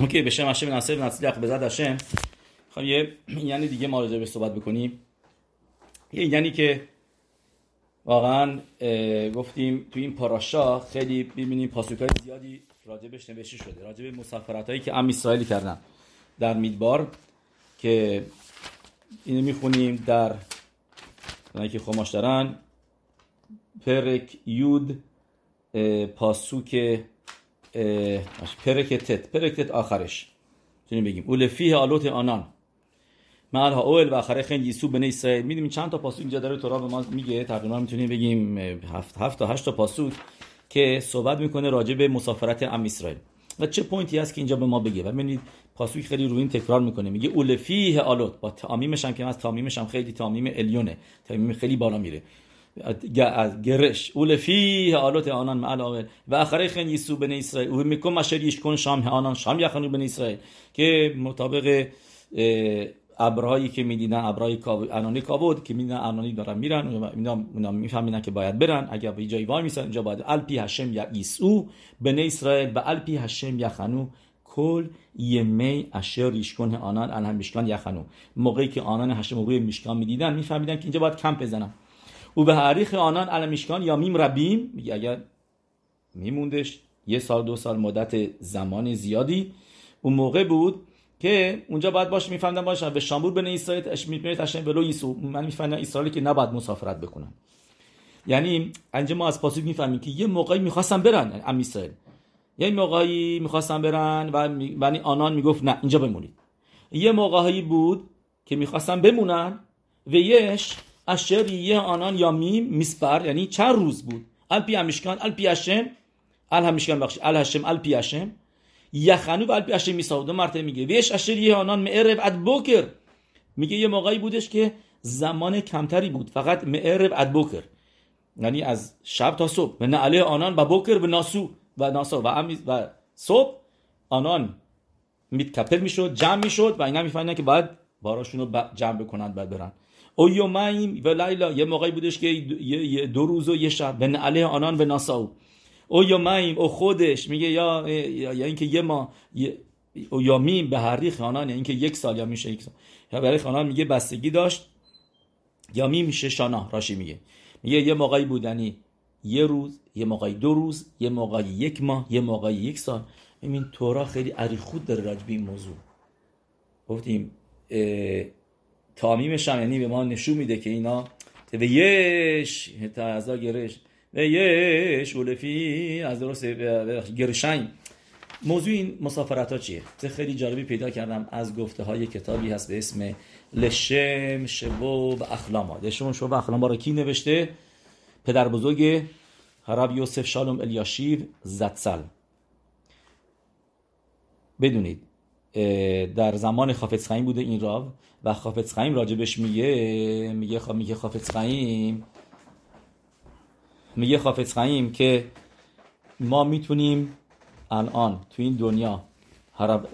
اوکی به شم هشم نصر نصلیق بزد هشم خب یه یعنی دیگه ما راجع به صحبت بکنیم. یه یعنی که واقعا گفتیم تو این پاراشا خیلی ببینیم پاسوکای زیادی راجبش نوشته شده. راجب مسافرت هایی که ام اسرائیل کردن در میدبار که اینو می‌خونیم در که خماش دارن. پرک یود פסוק פרק ט פרק ט آخرش. می‌تونیم بگیم. ולפי העלות הענן. מעל האהל ואחרי כן יסעו בני ישראל. می‌دونیم چند تا פסוק اینجا داره تورا به ما میگه. تقریبا می‌تونیم بگیم هفت هفت تا هشت تا פסוק که صحبت می‌کنه راجع به مسافرت עם ישראל. و چه point ی هست که اینجا به ما بگه؟ و ببینید פסוק خیلی روی این تکرار می‌کنه. میگه ולפי העלות. با טעמים ش هم که از טעמים ش هم خیلی טעמים עליונה تعمیم خیلی بالا میره. گرش اول فیه آلوت آنان معل آقل و آخره خین یسو بن اسرائیل و میکن مشر یشکن شام آنان شام یخنو بن اسرائیل که مطابق می‌دیدن ابرهای انانی کابود که می‌دیدن انانی دارن میرن اونا میفهمیدن که باید برن اگر به جایی وای میسن اینجا باید الپی هشم یا ایسو بن اسرائیل و الپی هشم یخنو کل یمی اشر ریشکن آنان الهم میشکان یخنو موقعی که آنان هشم روی میشکان می‌دیدن میفهمیدن که اینجا باید کمپ بزنن او به حریخ آنان علمیشکان یا میم ربیم میگه اگر میموندش یه سال دو سال مدت زمان زیادی اون موقع بود که اونجا باید باشه میفهمدن باشه به شامبور بن اسرائیل میپنید تشن بلو یسو من می‌فهمم اسرائیل که نباید مسافرت بکنن. یعنی انجا ما از پاسوک می‌فهمیم که یه موقعی می‌خواستن برن ام اسرائیل. یه موقعی می‌خواستن برن و بنی آنان می‌گفت نه اینجا بمونید. یه موقعی بود که می‌خواستن بمونن و یش اشر یه آنان یا میم میسپر یعنی چند روز بود الپی همیشکان الپی ال همیشکان بخش ال هشم الپی هشم یخنو و الپی هشم میساو دو مرتبه میگه ویش اشر یه آنان معرب اد بوکر میگه یه موقعی بودش که زمان کمتری بود فقط معرب اد بوکر یعنی از شب تا صبح و نعله آنان با بوکر و ناسو و ناسو و, و صبح آنان میتکپل می‌شد جمع می‌شد و اینا میفهمیدن که باید باراشون رو جمع بکنند بعد برن او یومیم و لیلا یه موقعی بودش که دو روز و یه شب. به علیه آنان به ناساو او. یومیم او خودش میگه یا یا اینکه یه ما او یومیم به حریخ آنان اینکه یک سال یا میشه یک سال. یا برای آنان میگه بستگی داشت. یا می میشه شانا راشی میگه. میگه یه موقعی بودنی یه روز یه موقعی دو روز یه موقعی یک ماه یه موقعی یک سال. این تورا خیلی عریخود داره راجب این موضوع. گفتیم تامیمش هم یعنی به ما نشون میده که اینا و یش تا گرش و یش ولفی از درست گرشنگ موضوع این مسافرت ها چیه؟ خیلی جالبی پیدا کردم از گفته های کتابی هست به اسم لشم شبوب اخلاما لشم شبوب اخلاما را کی نوشته؟ پدر بزرگ حراب یوسف شالوم الیاشیو زدسل بدونید در زمان خافت خیم بوده این راو. و خافت خیم راجبش میگه میگه خا میگه خافت خیم میگه خافت خیم که ما می‌تونیم الان تو این دنیا هرب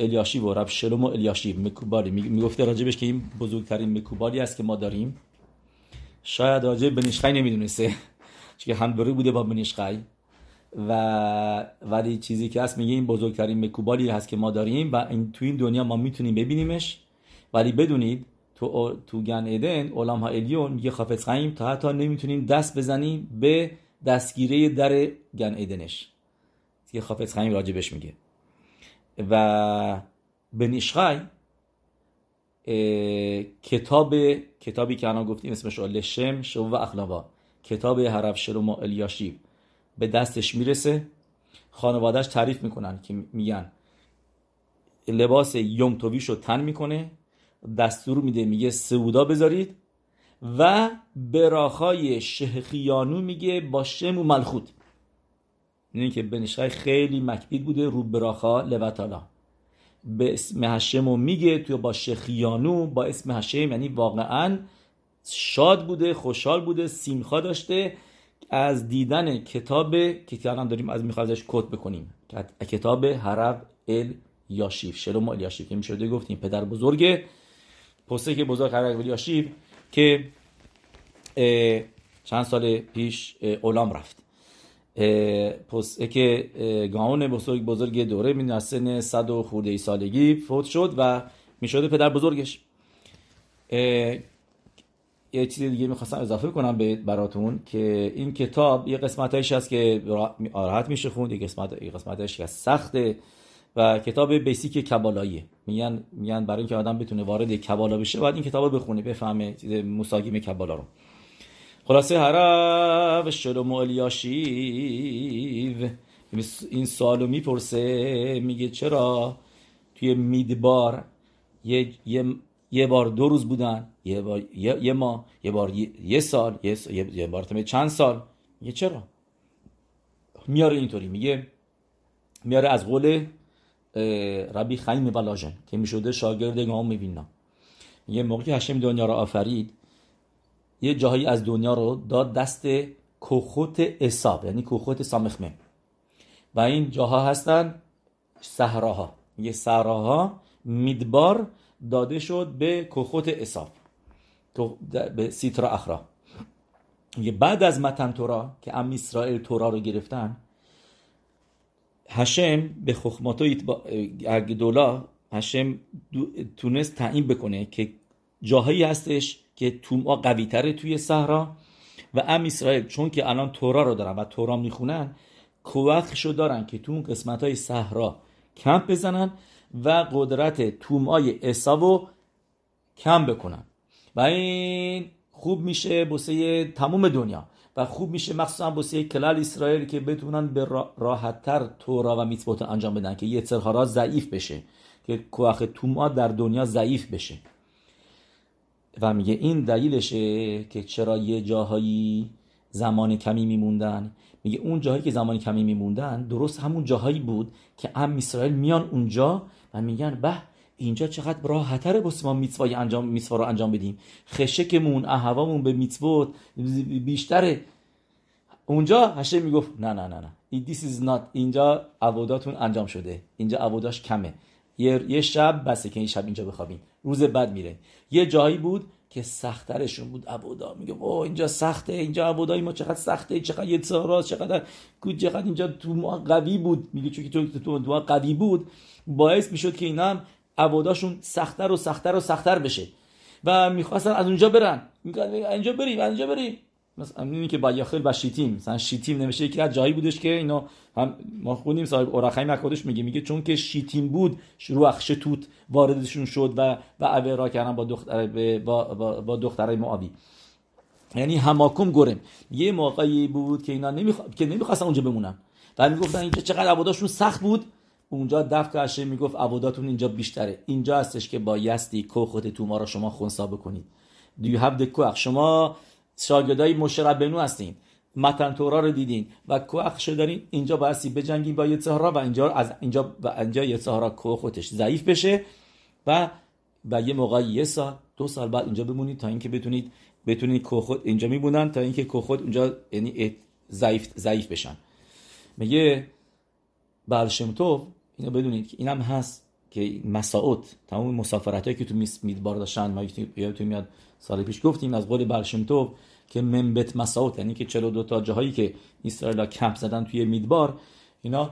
الیاشی و رب شلوم و الیاشی مکوبالی می‌گفته راجبش که این بزرگترین مکوبالی است که ما داریم. شاید راجب بنیشخی نمی‌دونسته. چون هم بوده با بنیشخی و ولی چیزی که هست میگه این بزرگترین مکوبالی هست که ما داریم و این تو این دنیا ما می‌تونیم ببینیمش. ولی بدونید تو تو گن ادن علام ها الیون میگه خافت خیم تا حتی نمی‌تونیم دست بزنیم به دستگیره در گن ادنش که خافت خیم راجبش میگه. و بنیشخای کتاب کتابی که الان گفتیم اسمش لشم شو و اخلاوا کتاب حرف شلوم الیاشیب به دستش می‌رسه. خانوادهش تعریف می‌کنن که میگن لباس یوم رو تن می‌کنه دستور میده میگه سعودا بذارید و براخای شهخیانو میگه با شم و ملخوت. اینه که بنشای خیلی مکبید بوده رو براخا لوتالا به اسم هشم میگه توی با شخیانو با اسم هشم یعنی واقعا شاد بوده خوشحال بوده سیمخا داشته. از دیدن کتاب که الان داریم از می‌خواد ازش کد بکنیم. کتاب حرب ال یاشیف. شلوم ال یاشیف که می‌شده گفتیم. پدر بزرگ پسته که بزرگ حرب ال یاشیف که چند سال پیش اولام رفت. که گاون بزرگ بزرگ دوره می از سن صد و خورده سالگی فوت شد و می شده پدر بزرگش. یه چیز دیگه می‌خواستم اضافه کنم به براتون که این کتاب یه قسمتش هست که راحت میشه خوند یه قسمت یه قسمتش که سخته و کتاب بیسیک کبالاییه. میگن میگن برای اینکه آدم بتونه وارد کبالا بشه باید این کتاب رو بخونه بفهمه مساگیم کبالا رو. خلاصه حرف شلوم الیاشیو این سوالو می‌پرسه میگه چرا توی میدبار یه, یه, یه بار دو روز بودن یه بار یه, یه ماه یه بار یه, سال یه, یه بار چند سال؟ میگه چرا؟ میاره اینطوری میگه میاره از قول ربی خیم بلاژن که می‌شده شاگرد گام می‌بینم یه موقعی هشم دنیا را آفرید یه جاهایی از دنیا رو داد دست کوخوت اصاب یعنی کوخوت سامخمه. و این جاها هستن صحراها. یه صحراها میدبار داده شد به کوخوت اصاب به سیترا اخرا. یه بعد از متن تورا که ام اسرائیل تورا رو گرفتن هشم به خخماتو دولا هشم تونست تعیین بکنه که جاهایی هستش که توما قوی تره توی صحرا و ام اسرائیل چون که الان تورا رو دارن و تورا می‌خونن کوخشو دارن که تو اون قسمت های صحرا کمپ بزنن و قدرت تومای رو کم بکنن. و این خوب میشه بسه تموم دنیا و خوب میشه مخصوصا بسیار کلال اسرائیل که بتونن به راحتتر تورا و میتبوت انجام بدن که یه را ضعیف بشه که کوخ توما در دنیا ضعیف بشه. و میگه این دلیلشه که چرا یه جاهایی زمان کمی میموندن. میگه اون جاهایی که زمان کمی میموندن درست همون جاهایی بود که ام اسرائیل میان اونجا و میگن به اینجا چقدر راحتره بس ما میتوای انجام میتوا رو انجام بدیم. خشکمون اهوامون به میتوت بیشتره. اونجا هشه می‌گفت نه نه نه نه this is not اینجا عبوداتون انجام شده اینجا عبوداش کمه. یه, یه شب بسه که این شب اینجا بخوابین روز بعد میره. یه جایی بود که سخترشون بود عبودا میگه او اینجا سخته اینجا عبودای ما چقدر سخته چقدر یه چقدر چقدر اینجا تو ما قوی بود. میگه چون تو تو, تو قوی بود باعث می‌شد که اینا هم عبوداشون سختتر و سختتر و سختتر بشه. و می‌خواستن از اونجا برن. میگن اینجا بریم اینجا بریم مثلا اینی که با یاخل و شیتیم. مثلا شیتیم نمیشه یکی از جایی بودش که اینا هم ما خونیم صاحب اورخای مکادش میگه میگه چون که شیتیم بود روح شتوت واردشون شد و و اویرا کردن با دختر با, با, با دخترای معاوی. یعنی هماکم گرم. یه موقعی بود که اینا نمیخوا... که نمی‌خواستن اونجا بمونن. و می‌گفتن اینجا چقدر عباداشون سخت بود. اونجا دفع هشه می‌گفت عباداتون اینجا بیشتره. اینجا هستش که با یستی کوخت تو ما را شما خونسا بکنید. You have the شما شاگردای مشربنو هستین. متن تورا رو دیدین. و کوخ دارین اینجا بایستی بجنگین با یه و اینجا از اینجا و اینجا یه سهارا کوخوتش ضعیف بشه و و یه موقع یه سال دو سال بعد اینجا بمونید تا اینکه بتونید بتونید کوخوت اینجا میمونن تا اینکه کوخوت اونجا یعنی ضعیف ضعیف بشن. میگه تو اینو بدونید که اینم هست که مساعد تمام مسافرت هایی که تو میدبار داشتن ما تو میاد سال پیش گفتیم از قول برشمتوف که منبت مساوت یعنی که 42 تا جاهایی که اسرائیل کمپ زدن توی میدبار اینا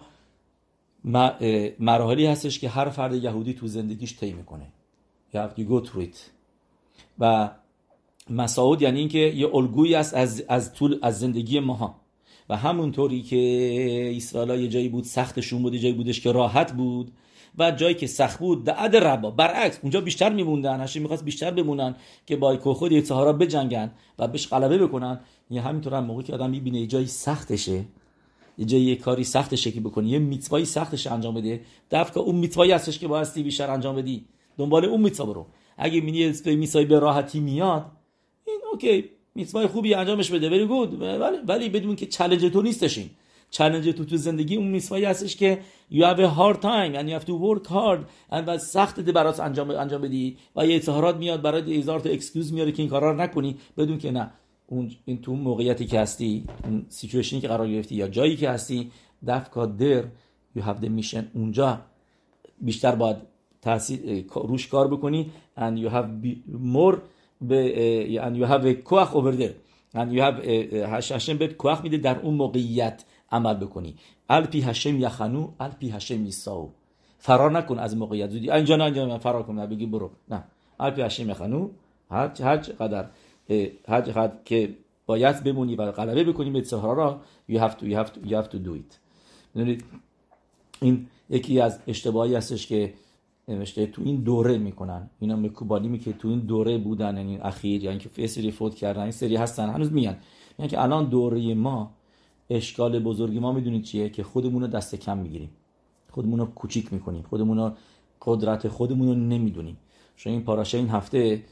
مراحلی هستش که هر فرد یهودی تو زندگیش طی می‌کنه. Through it. و مساعد یعنی اینکه یه الگویی است از, از طول از زندگی ماها. و همونطوری که اسرائیل یه جایی بود سختشون بود یه جایی بودش که راحت بود. و جایی که سخت بود عد ربا. برعکس اونجا بیشتر میموندن. هاشم می‌خواست بیشتر بمونن که با خود یه بجنگن و بهش غلبه بکنن. یه همینطور هم موقعی که آدم می‌بینه یه جایی سختشه یه جایی یه کاری سختشه که بکنی یه מצוה ای سختش انجام بده. دفعه اون מצוה ای هستش که بایستی بیشتر انجام بدی. دنبال اون מצוה برو. اگه می‌بینی מצוה ای به راحتی میاد این OK מצוה ی خوبی انجامش بده. ولی good ولی ولی بدون که چالش تو نیستشین. چالش تو تو زندگی اون מצוה ای هستش که you have a hard time and you have to work hard و سخت برات انجام انجام بدی و یه اظهارات میاد برای هزار تا excuse میاره که این کارا رو نکنی بدون که نه. اون این تو موقعیتی که هستی اون سیچویشنی که قرار گرفتی یا جایی که هستی دفکا در you have the mission اونجا. بیشتر باید تاثیر روش کار بکنی and you have more and you have a کوخ over there. and you have هشم بهت کوخ میده در اون موقعیت. عمل بکنی. الپی هشم یخنو الپی هشم یساو. فرار نکن از موقعیت. زودی اینجا نه اینجا فرار کن بگی برو. نه. الپی هشم یخنو هر قدر هر قدر که باید بمونی و غلبه بکنی به سهرا را you have to you have to you have to do it. این یکی از اشتباهی هستش که نوشته تو این دوره می‌کنن. اینا مکوبالیمی که تو این دوره بودن این اخیر یعنی که سری فوت کردن این سری هستن هنوز میان. یعنی که الان دوره ما اشکال بزرگی ما می‌دونید چیه که خودمون رو دست کم می‌گیریم. خودمون رو کوچیک می‌کنیم. خودمون رو قدرت خودمون رو نمی‌دونیم. چون این پاراشه این هفته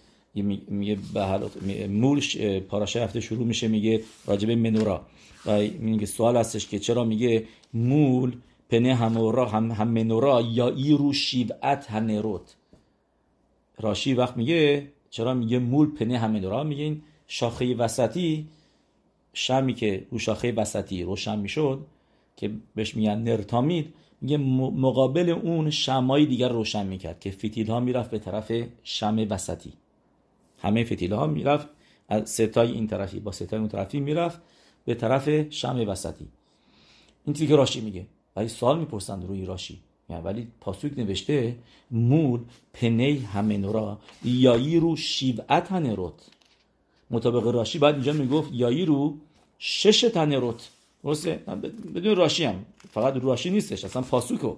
میگه به مولش پاراشه هفته شروع میشه میگه راجب منورا. و میگه سوال هستش که چرا میگه مول پنه همورا هم, هم منورا یا ایرو شیوعت هنروت راشی وقت میگه چرا میگه مول پنه هم میگه این شاخه وسطی شمی که رو شاخه وسطی روشن می‌شد که بهش میگن نرتامید میگه مقابل اون شمای دیگر روشن می‌کرد که فتیل ها می‌رفت به طرف شم وسطی. همه فتیل ها می‌رفت از ستای این طرفی با ستای اون طرفی می‌رفت به طرف شم وسطی. این که راشی میگه. ولی سوال می‌پرسند روی راشی. یعنی ولی پاسوک نوشته مول پنی همنورا یایی رو شیوعت هنروت مطابق راشی. بعد اینجا می‌گفت یایی رو شش تنروت درسته؟ بدون راشی هم. فقط راشی نیستش. اصلا پاسوکو.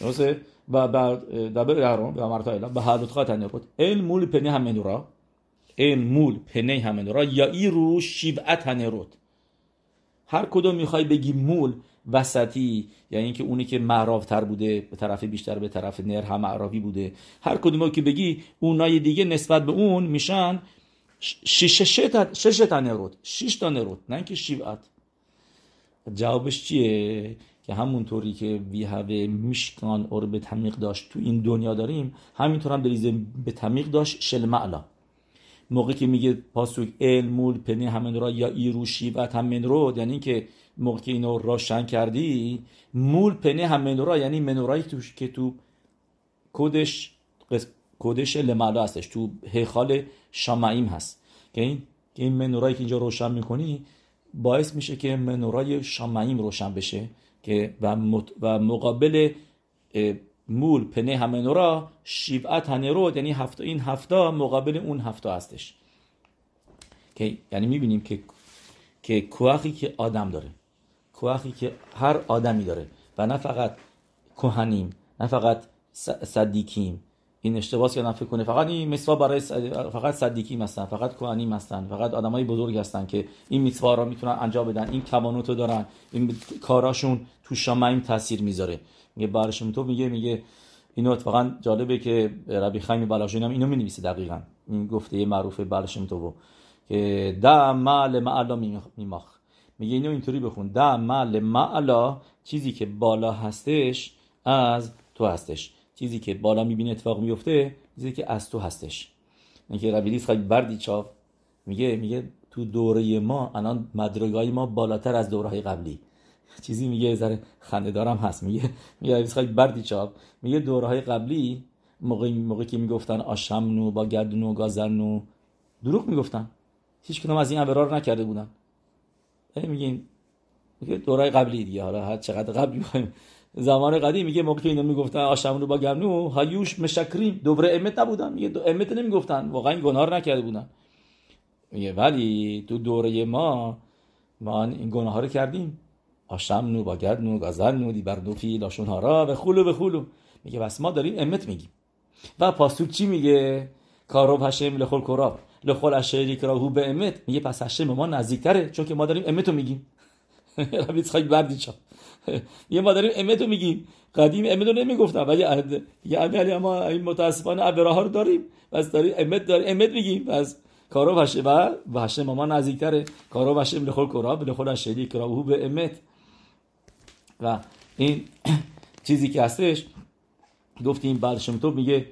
درسته؟ و بعد دبر درون به مرتا الا به هر دو تنروت ال مول پنی همنورا ال مول پنی همنورا یایی رو شیوعت هنروت هر کدوم می‌خوای بگی مول وسطی یعنی اینکه اونی که معرافتر بوده به طرف بیشتر به طرف نر هم معرافی بوده. هر کدوم که بگی اونای دیگه نسبت به اون میشن شش تا نرود شش تا نرود نه اینکه شیوعت جوابش چیه که همونطوری که وی هوه میشکان اور به تمیق داشت تو این دنیا داریم همینطور هم بریزه به تمیق داشت شل معلا موقعی که میگه پاسوک علمول پنی همین را یا ایرو شیوت همین رو یعنی که موقعی که اینو راشن کردی مول پنی همین را یعنی منورایی که تو کودش کودش لمعلا هستش. تو هیخال شامعیم هست. که این که این منورایی که اینجا روشن می‌کنی باعث میشه که منورای شامعیم روشن بشه. که و, و مقابل مول پنه همنورا شیوعت هنرود یعنی هفته این هفته مقابل اون هفته هستش. که یعنی می‌بینیم که که کوخی که آدم داره. کوخی که هر آدمی داره. و نه فقط کهنیم نه فقط صدیکیم. این اشتباس که فکر کنه. فقط این میتوا برای فقط صدیکی هستن فقط کوهنی هستن فقط آدمای بزرگ هستن که این میتوا را می‌تونن انجام بدن. این کوانوتو دارن. این کاراشون تو شامعیم تاثیر می‌ذاره. میگه بارشم تو میگه میگه اینو اتفاقا جالبه که ربی خیم بلاشین هم اینو می‌نویسه دقیقا. این گفته معروف بارشم تو که دا مال معلا میماخ میگه اینو اینطوری بخون. دا مال معلا چیزی که بالا هستش از تو هستش. چیزی که بالا می‌بینه اتفاق میفته چیزی که از تو هستش. اینکه ربی خیلی بردی چاپ میگه میگه تو دوره ما الان مدرگای ما بالاتر از دوره قبلی. چیزی میگه ذره خنده دارم هست. میگه میگه خیلی بردی چاپ. میگه دوره های قبلی موقعی موقعی که می‌گفتن آشمنو با گردونو گازرنو دروغ می‌گفتن. هیچ کدوم از این ابرار نکرده بودن. میگه میگه دوره قبلی دیگه. حالا هر چقدر قبلی زمان قدیم میگه موقعی که اینا می‌گفتن آشمونو با گرنو هایوش مشکریم دوباره امت نبودن. میگه دو امت نمی‌گفتن. واقعا گناه نکرده بودن. میگه ولی تو دوره ما ما این گناه رو کردیم. آشمنو با گرنو گازرنو دی بردو فی لاشون ها و خولو به خولو. میگه بس ما داریم امت میگیم. و پاسوک چی میگه؟ کارو هشم لخول کراب لخول اشری کراهو به امت. میگه پس هشم ما نزدیکتره چون که ما داریم امتو میگیم. ربی خیلی بردی چا. یه ما داریم امتو میگیم قدیم امتو نمی‌گفتن. ولی یعنی اما این متاسفانه عبره ها رو داریم. بس داریم امت داریم امت میگیم. پس کارو وشه و وشه ماما نزدیکتره. کارو وشه لخول کراب لخول اشری کراهو به امت. و این چیزی که هستش گفتیم بعدشم تو میگه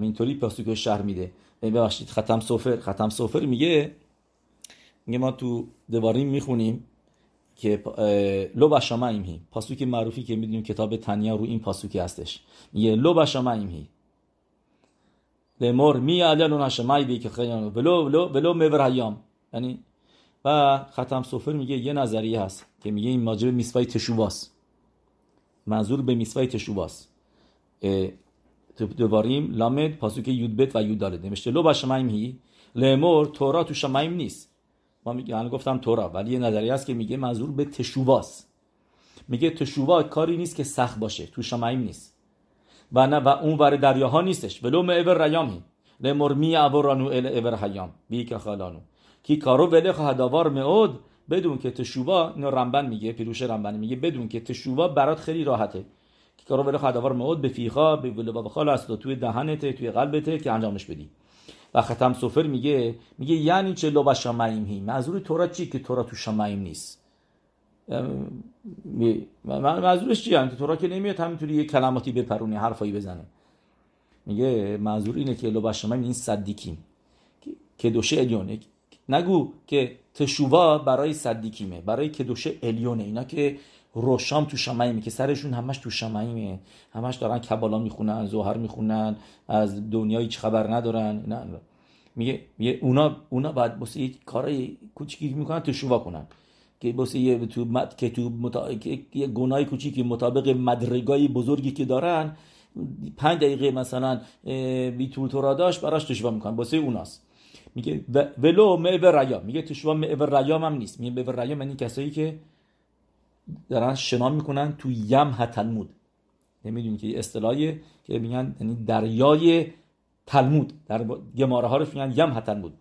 اینطوری پاسوک شهر میده. ببخشید ختم سفر ختم سفر میگه میگه ما تو دواریم می‌خونیم. که لو بشامه هی. پاسوک معروفی که می‌دونیم کتاب تنیا رو این پاسوکی هستش. میگه لو بشامه هی. لمر می علن نشمای بی که خیلی ولو ولو ولو مور یعنی و ختم سفر میگه یه نظریه هست که میگه این ماجر میسوای تشوواست منظور به میسوای تشوواست دواریم لامد پاسوک یودبت و یود داره نوشته لو با شمایم هی لمور تورا تو شمایم نیست میگه گفتم تورا ولی یه نظریه است که میگه منظور به تشوواست. میگه تشووا کاری نیست که سخت باشه تو شمایم نیست. و نه و اون ور دریاها نیستش. ولو معور ریامی. لمر می اورانو ال اور حیام. بی که خالانو. کی کارو ولی هداوار مئود بدون که تشووا اینو رنبن میگه پیروش رنبن میگه. بدون که تشووا برات خیلی راحته. کی کارو ولی هداوار مئود به فیخا به ولو بخال است توی دهنت توی قلبت که انجامش بدی. و ختم سفر میگه میگه یعنی چه لو شمایم هی؟ منظور تورا چی که تورا تو شمایم نیست؟ منظورش چیه یعنی؟ تورا که نمیاد همینطوری یه کلماتی بپرونه حرفایی بزنه. میگه منظور اینه که لو بشمایم این صدیکیم. که دوشه الیونه. نگو که تشووا برای صدیکیمه برای که دوشه الیونه. اینا که روشام تو شمایمه که سرشون همش تو شمایمه همش دارن کبالا می‌خونن زهر می‌خونن از دنیای هیچ خبر ندارن. نه میگه میگه اونا اونا باید واسه یه کارای کوچیکی می‌کنن تشووا کنن. که واسه یه تو مد... که تو متا... یه گناه کوچیکی مطابق مدرگای بزرگی که دارن پنج دقیقه مثلا بی طول تو داشت براش تشوا می‌کنن. واسه اوناست. میگه ولو معور ریا میگه تشوا معور ریام هم نیست. میگه معور ریام یعنی کسایی که دارن شنا می‌کنن تو یم هتلمود نمی‌دونی که اصطلاحی که میگن یعنی دریای تلمود. در گماره ها رو میگن یم هتلمود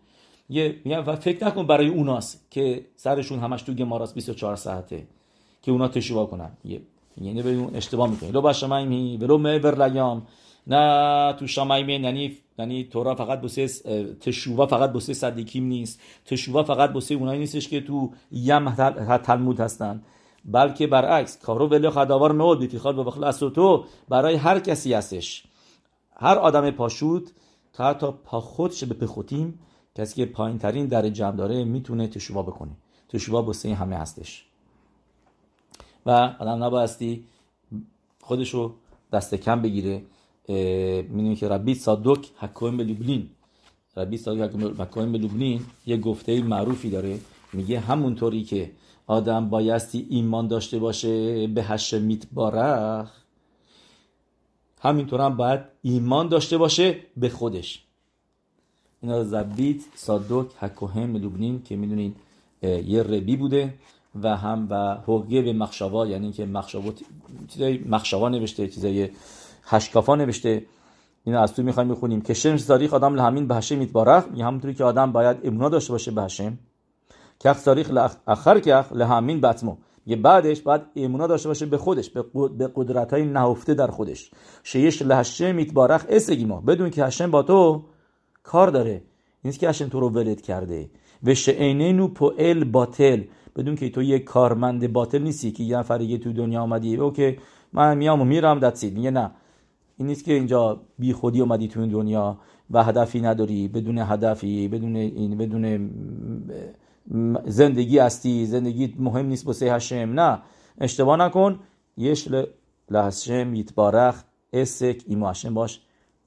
یه میگن و فکر نکن برای اوناست که سرشون همش تو گماراست 24 ساعته که اونا تشوا کنن. یه یعنی به اون اشتباه می‌کنی. لو باشمایمی ولو معور لیام. نه تو شمایمی یعنی یعنی تورا فقط بوسه تشووا فقط بوسه صدیکیم نیست. تشووا فقط بوسه اونایی نیستش که تو یم تلمود هستن. بلکه برعکس کارو ولی خداوار مود بیتیخال و بخلاص تو. برای هر کسی هستش. هر آدم پاشوت تا تا پا خودش به پخوتیم کسی که پایین ترین در جمع داره می‌تونه تشووا بکنه. تشووا بوسه همه هستش. و آدم نبایستی خودشو دست کم بگیره. می‌دونی که ربی صادق حکایم به لوبلین ربی صادق حکایم به یه گفته معروفی داره. میگه همونطوری که آدم بایستی ایمان داشته باشه به هشمیت بارخ همینطور هم باید ایمان داشته باشه به خودش. اینا زبیت صادق حکایم لوبلین که می‌دونید یه ربی بوده و هم و حقیه به مخشوا یعنی که مخشوا چیزای مخشوا نوشته چیزای هشکافا نوشته. اینا از تو می‌خوایم بخونیم. که شمس تاریخ آدم لهمین به هشم میتبارخ یه همونطوری که آدم باید امونا داشته باشه به هشم که تاریخ اخر که لهمین بتمو یه بعدش باید امونا داشته باشه به خودش به قدرت های نهفته در خودش شیش لهشم میتبارخ اسگیما بدون که هشم با تو کار داره نیست که هشم تو رو ولد کرده و شعینینو پوئل باطل بدون که تو یه کارمند باطل نیستی که یه نفر تو دنیا آمدی اوکی من میام و میرم دتسید میگه نه این نیست که اینجا بی خودی اومدی تو این دنیا و هدفی نداری بدون هدفی بدون این بدون زندگی هستی زندگی مهم نیست واسه هشم نه اشتباه نکن. یش لهشم یتبارخ. اسک ایما هشم باش.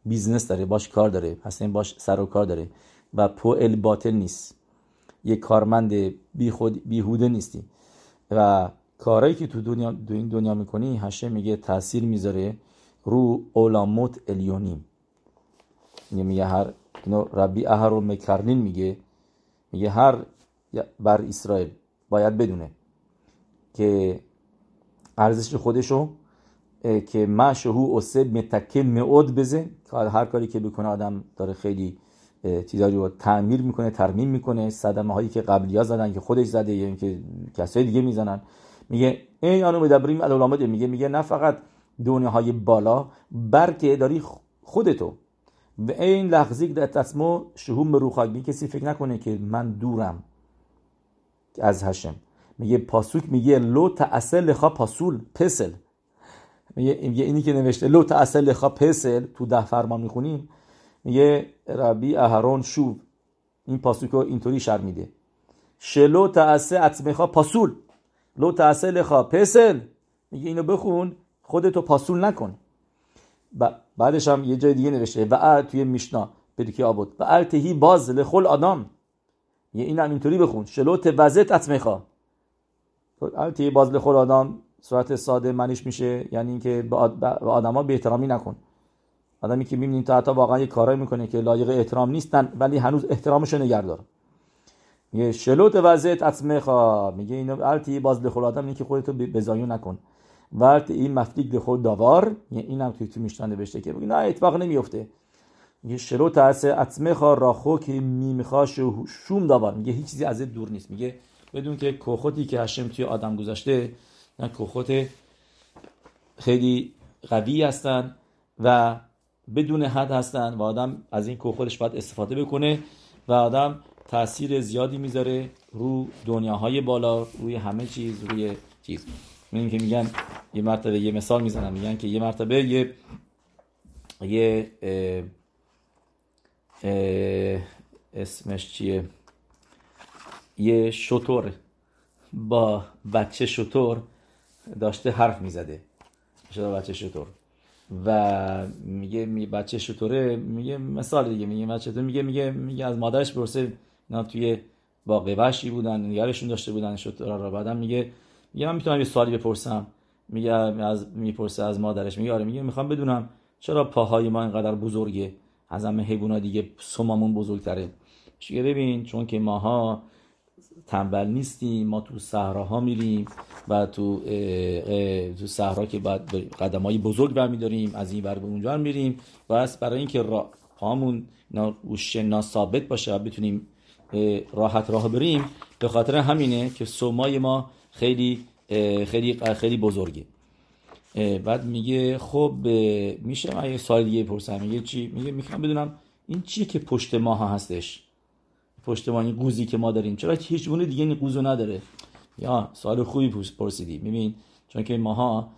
بیزنس داره باش کار داره. هستن باش سر و کار داره. و پوئل باطل نیست. یه کارمند بی خود بیهوده نیستی. و کارهایی که تو دنیا دو این دنیا می‌کنی هشه میگه تاثیر می‌ذاره رو اولاموت الیونیم. میگه هر ربی اهر رو مکرنین میگه. میگه هر بر اسرائیل. باید بدونه که ارزش خودشو که ما شهو اسه متکل مئود بزن هر کاری که بکنه آدم داره خیلی چیزایی رو تعمیر می‌کنه ترمیم می‌کنه. صدمه هایی که قبلی ها زدن که خودش زده یا اینکه کسای دیگه می‌زنن. میگه این آنو مدبریم الالامده میگه میگه نه فقط های بالا بلکه داری خودتو. و این لحظی در تصمو شهوم روخاک کسی فکر نکنه که من دورم. از هشم. میگه پاسوک میگه لو تأثل لخا پاسول پسل. میگه اینی که نوشته لو تأثل لخا پسل تو ده فرمان می‌خونیم. میگه ربی اهرون شوب این پاسوک اینطوری شر میده. شلو تأسه اتمخا پاسول. لو تأسه لخا پسل. میگه اینو بخون خودتو پاسول نکن. بعدش هم یه جای دیگه نوشته. و توی میشنا که آبود و التهی باز لخل آدم. یه این هم اینطوری بخون. شلو توزت اتمخا البته باز خود آدم صورت ساده منش میشه. یعنی اینکه به آدما به احترامی نکن. آدمی که می‌بینیم تا حتی واقعا یه کارایی می‌کنه که لایق احترام نیستن ولی هنوز احترامش نگه داره. میگه شلوت وزت اتمخا میگه اینو التی باز لخول آدم اینکه خودتو بزایون نکن. ورت این مفتیک لخول داوار. این هم توی تو میشتن نوشته که نه اتفاق نمیفته میگه شلوت هست اتمخا راخو که میمیخا شوم داوار. میگه هیچ چیزی از دور نیست. میگه بدون که کوخوتی که هشم توی آدم گذاشته نه کوخوت خیلی قوی هستن و بدون حد هستن و آدم از این کوخودش باید استفاده بکنه و آدم تاثیر زیادی می‌ذاره رو دنیاهای بالا روی همه چیز روی چیز. میگن که میگن یه مرتبه یه مثال می‌زنم. میگن که یه مرتبه یه یه اسمش چیه؟ یه شطور. با بچه شطور داشته حرف می‌زده. شده بچه شطور. و میگه می بچه شطوره میگه مثال دیگه میگه بچه تو میگه میگه میگه از مادرش پرسه اینا توی باقی وحشی بودن نگرشون داشته بودن شطورا را بعدم میگه میگه من می‌تونم یه سوالی بپرسم. میگه از می‌پرسه از مادرش. میگه آره میگه می‌خوام بدونم چرا پاهای ما اینقدر بزرگه. از همه حیونا دیگه سمامون بزرگتره. میگه ببین؟ چون که ماها تنبل نیستیم ما تو صحراها میریم و تو تو صحرا که بعد قدم های بزرگ برمیداریم از این ور به اونجا میریم. و از برای اینکه را پامون نا ثابت باشه و بتونیم راحت راه بریم به خاطر همینه که سومای ما خیلی خیلی خیلی بزرگه. بعد میگه خب میشه؟ من یه سال دیگه پرسم میگه چی؟ میگه می‌خوام بدونم این چیه که پشت ماها هستش؟ پشت ما این قوزی که ما داریم. چرا هیچ گونه دیگه این قوزو نداره؟ یا سوال خوبی پرسیدی. ببین چون که ماها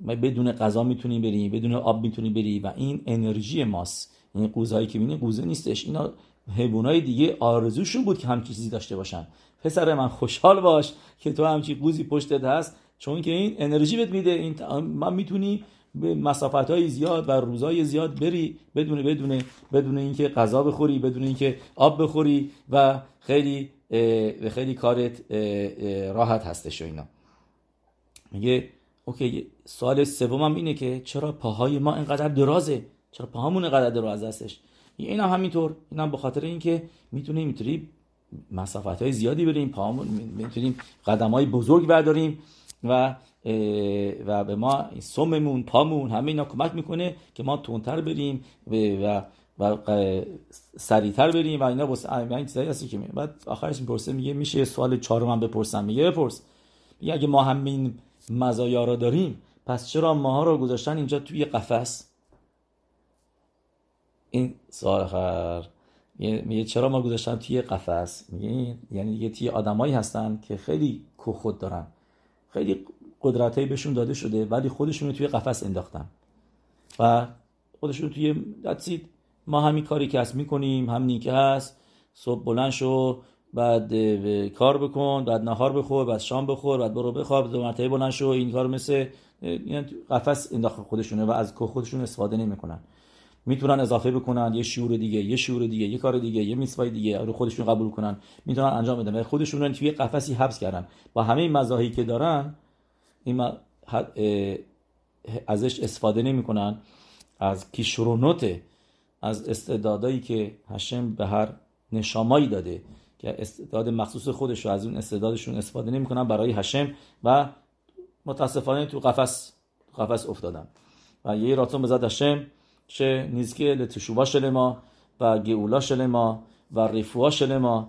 ما بدون غذا می‌تونیم بریم بدون آب می‌تونیم بریم و این انرژی ماست. این قوزهایی که می‌بینی قوزه نیستش. اینا حیوانای دیگه آرزوشون بود که همچین چیزی داشته باشن. پسر من خوشحال باش که تو همچین قوزی پشتت هست. چون که این انرژی بهت میده این من می‌تونی به مسافت های زیاد و روزای زیاد بری بدون بدون بدون اینکه غذا بخوری بدون اینکه آب بخوری و خیلی خیلی کارت راحت هستش و اینا. میگه اوکی سوال سومم اینه که چرا پاهای ما اینقدر درازه؟ چرا پاهامون اینقدر دراز هستش؟ این هم همینطور. این هم به خاطر اینکه می‌تونیم می‌تونیم مسافت های زیادی بریم پاهامون می‌تونیم قدم های بزرگ برداریم و و به ما سممون پامون همه اینا کمک می‌کنه که ما تونتر بریم و و سریعتر بریم و اینا واسه این چیزایی هستی که بعد آخرش می‌پرسه میگه میشه سوال چهارم بپرسم؟ میگه بپرس. میگه اگه ما همین مزایا رو داریم پس چرا ماها رو گذاشتن اینجا توی قفس؟ این سوال آخر. میگه چرا ما گذاشتن توی قفس؟ میگه یعنی دیگه توی آدمایی هستن که خیلی خود دارن. خیلی قدرتایی بهشون داده شده ولی خودشون رو توی قفس انداختن. و خودشون توی دستید ما همین کاری که هست می‌کنیم همینی که هست. صبح بلند شو بعد کار بکن بعد نهار بخور بعد شام بخور بعد برو بخواب دو مرتبه بلند شو این کار مثل یعنی قفس انداخت خودشونه و از خودشون استفاده نمی‌کنن. می‌تونن اضافه بکنن یه شعور دیگه یه شعور دیگه یه کار دیگه یه میسوای دیگه رو خودشون قبول کنن. می‌تونن انجام بدن. خودشون رو توی قفسی حبس کردن. با همه این که دارن این ازش استفاده نمی‌کنن. از کیشرونوت از استعدادایی که هشم به هر نشامایی داده که استعداد مخصوص خودش رو از اون استعدادشون استفاده نمی‌کنن برای هشم و متاسفانه تو قفس قفس افتادن. و یه راتون بزد هشم. چه نیزکه لتشوبا شلما و گئولا شلما و رفوا شلما